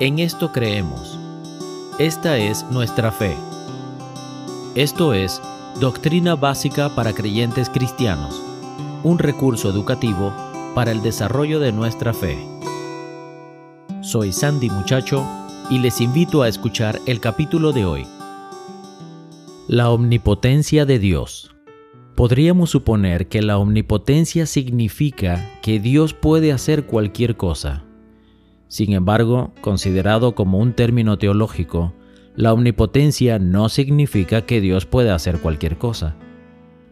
En esto creemos. Esta es nuestra fe. Esto es Doctrina Básica para Creyentes Cristianos, un recurso educativo para el desarrollo de nuestra fe. Soy Sandy Muchacho y les invito a escuchar el capítulo de hoy. La omnipotencia de Dios. Podríamos suponer que la omnipotencia significa que Dios puede hacer cualquier cosa. Sin embargo, considerado como un término teológico, la omnipotencia no significa que Dios pueda hacer cualquier cosa.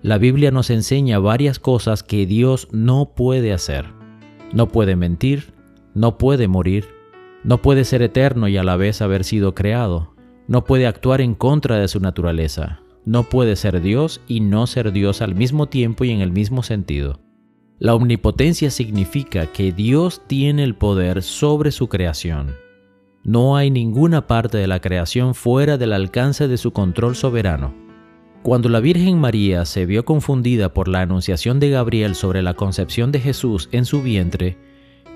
La Biblia nos enseña varias cosas que Dios no puede hacer. No puede mentir, no puede morir, no puede ser eterno y a la vez haber sido creado, no puede actuar en contra de su naturaleza, no puede ser Dios y no ser Dios al mismo tiempo y en el mismo sentido. La omnipotencia significa que Dios tiene el poder sobre su creación. No hay ninguna parte de la creación fuera del alcance de su control soberano. Cuando la Virgen María se vio confundida por la anunciación de Gabriel sobre la concepción de Jesús en su vientre,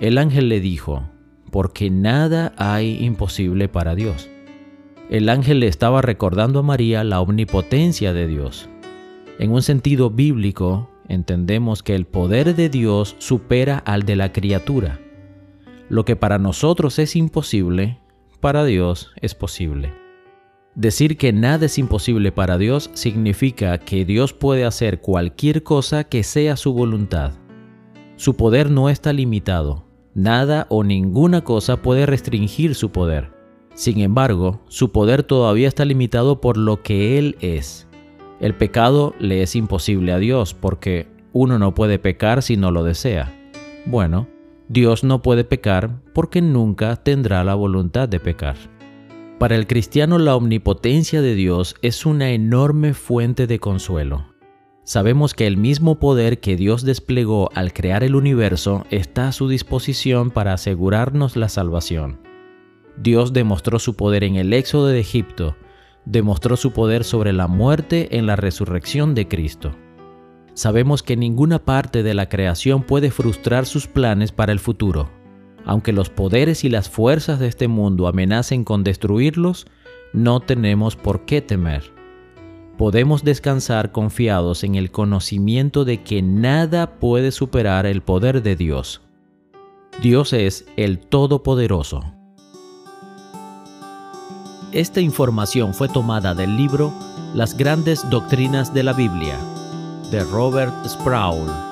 el ángel le dijo, porque nada hay imposible para Dios el ángel le estaba recordando a María la omnipotencia de Dios. En un sentido bíblico, entendemos que el poder de Dios supera al de la criatura. Lo que para nosotros es imposible, para Dios es posible. Decir que nada es imposible para Dios significa que Dios puede hacer cualquier cosa que sea su voluntad. Su poder no está limitado. Nada o ninguna cosa puede restringir su poder. Sin embargo, su poder todavía está limitado por lo que Él es. El pecado le es imposible a Dios porque uno no puede pecar si no lo desea. Bueno, Dios no puede pecar porque nunca tendrá la voluntad de pecar. Para el cristiano la omnipotencia de Dios es una enorme fuente de consuelo. Sabemos que el mismo poder que Dios desplegó al crear el universo está a su disposición para asegurarnos la salvación. Dios demostró su poder en el éxodo de Egipto, demostró su poder sobre la muerte en la resurrección de Cristo. Sabemos que ninguna parte de la creación puede frustrar sus planes para el futuro. Aunque los poderes y las fuerzas de este mundo amenacen con destruirlos, no tenemos por qué temer. Podemos descansar confiados en el conocimiento de que nada puede superar el poder de Dios. Dios es el Todopoderoso. Esta información fue tomada del libro Las grandes doctrinas de la Biblia de Robert Sproul